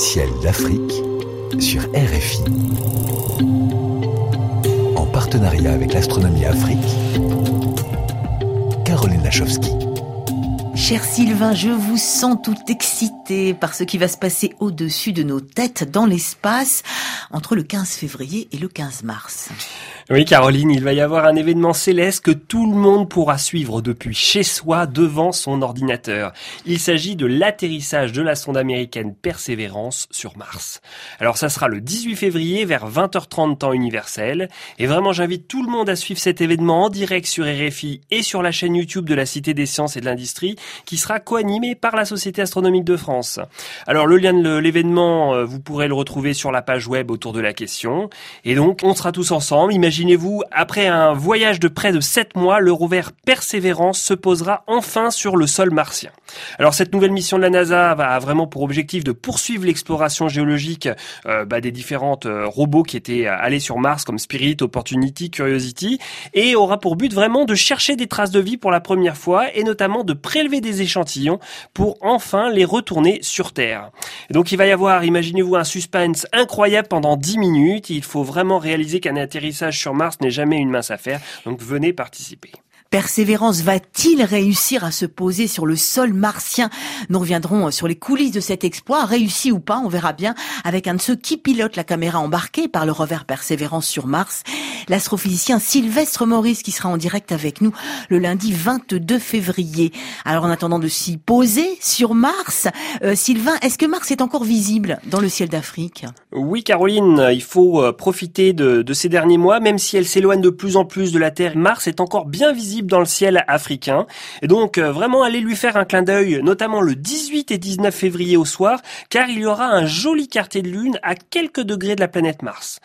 Ciel d'Afrique sur RFI. En partenariat avec l'Astronomie Afrique, Caroline Lachowski. Cher Sylvain, je vous sens tout excité par ce qui va se passer au-dessus de nos têtes dans l'espace entre le 15 février et le 15 mars. Oui, Caroline, il va y avoir un événement céleste que tout le monde pourra suivre depuis chez soi devant son ordinateur. Il s'agit de l'atterrissage de la sonde américaine Perseverance sur Mars. Alors ça sera le 18 février vers 20h30 temps universel. Et vraiment, j'invite tout le monde à suivre cet événement en direct sur RFI et sur la chaîne YouTube de la Cité des Sciences et de l'Industrie qui sera co-animée par la Société Astronomique de France. Alors le lien de l'événement, euh, vous pourrez le retrouver sur la page web autour de la question. Et donc, on sera tous ensemble. Imaginez Imaginez-vous, après un voyage de près de 7 mois, le rover Persévérance se posera enfin sur le sol martien. Alors cette nouvelle mission de la NASA va vraiment pour objectif de poursuivre l'exploration géologique euh, bah, des différentes euh, robots qui étaient allés sur Mars comme Spirit, Opportunity, Curiosity, et aura pour but vraiment de chercher des traces de vie pour la première fois et notamment de prélever des échantillons pour enfin les retourner sur Terre. donc il va y avoir, imaginez-vous, un suspense incroyable pendant 10 minutes. Il faut vraiment réaliser qu'un atterrissage sur Mars n'est jamais une mince affaire, donc venez participer. Persévérance va-t-il réussir à se poser sur le sol martien? Nous reviendrons sur les coulisses de cet exploit, réussi ou pas, on verra bien, avec un de ceux qui pilote la caméra embarquée par le rover Persévérance sur Mars, l'astrophysicien Sylvestre Maurice qui sera en direct avec nous le lundi 22 février. Alors en attendant de s'y poser sur Mars, euh, Sylvain, est-ce que Mars est encore visible dans le ciel d'Afrique? Oui Caroline, il faut euh, profiter de, ces derniers mois, même si elle s'éloigne de plus en plus de la Terre, Mars est encore bien visible dans le ciel africain. Et donc euh, vraiment allez lui faire un clin d'œil, notamment le 18 et 19 février au soir, car il y aura un joli quartier de lune à quelques degrés de la planète Mars.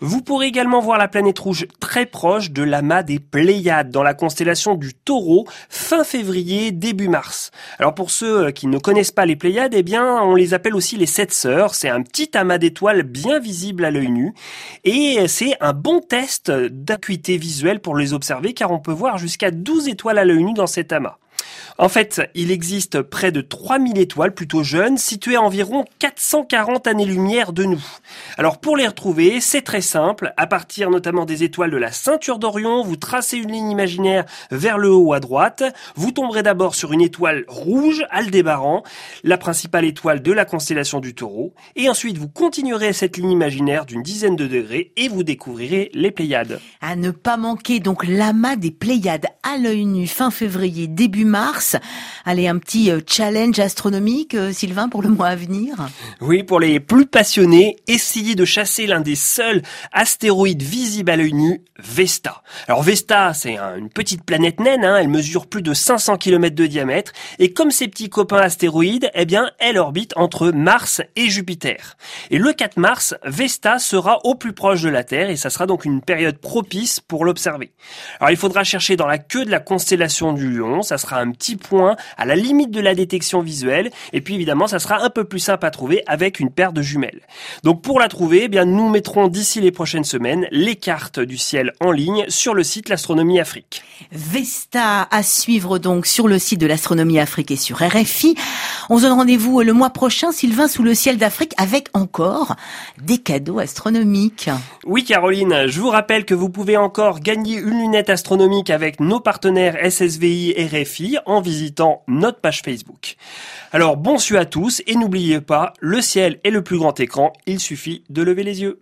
Vous pourrez également voir la planète rouge très proche de l'amas des Pléiades dans la constellation du Taureau fin février début mars. Alors pour ceux euh, qui ne connaissent pas les Pléiades, eh bien on les appelle aussi les sept sœurs. C'est un petit amas d'étoiles bien visible à l'œil nu et c'est un bon test d'acuité visuelle pour les observer car on peut voir jusqu'à 12 étoiles à l'œil nu dans cet amas. En fait, il existe près de 3000 étoiles plutôt jeunes, situées à environ 440 années-lumière de nous. Alors pour les retrouver, c'est très simple. À partir notamment des étoiles de la ceinture d'Orion, vous tracez une ligne imaginaire vers le haut à droite. Vous tomberez d'abord sur une étoile rouge, Aldébaran, la principale étoile de la constellation du taureau. Et ensuite, vous continuerez cette ligne imaginaire d'une dizaine de degrés et vous découvrirez les Pléiades. À ne pas manquer donc l'amas des Pléiades à l'œil nu fin février, début mars. Allez, un petit euh, challenge astronomique, euh, Sylvain, pour le mois à venir Oui, pour les plus passionnés, essayez de chasser l'un des seuls astéroïdes visibles à l'œil nu, Vesta. Alors Vesta, c'est une petite planète naine, hein, elle mesure plus de 500 km de diamètre, et comme ses petits copains astéroïdes, eh bien, elle orbite entre Mars et Jupiter. Et le 4 mars, Vesta sera au plus proche de la Terre, et ça sera donc une période propice pour l'observer. Alors il faudra chercher dans la queue de la constellation du Lion, ça sera un petit point à la limite de la détection visuelle. Et puis évidemment, ça sera un peu plus simple à trouver avec une paire de jumelles. Donc pour la trouver, eh bien nous mettrons d'ici les prochaines semaines les cartes du ciel en ligne sur le site L'Astronomie Afrique. Vesta à suivre donc sur le site de l'Astronomie Afrique et sur RFI. On se donne rendez-vous le mois prochain, Sylvain, sous le ciel d'Afrique, avec encore des cadeaux astronomiques. Oui, Caroline, je vous rappelle que vous pouvez encore gagner une lunette astronomique avec nos partenaires SSVI et RFI en visitant notre page Facebook. Alors, bon su à tous et n'oubliez pas, le ciel est le plus grand écran, il suffit de lever les yeux.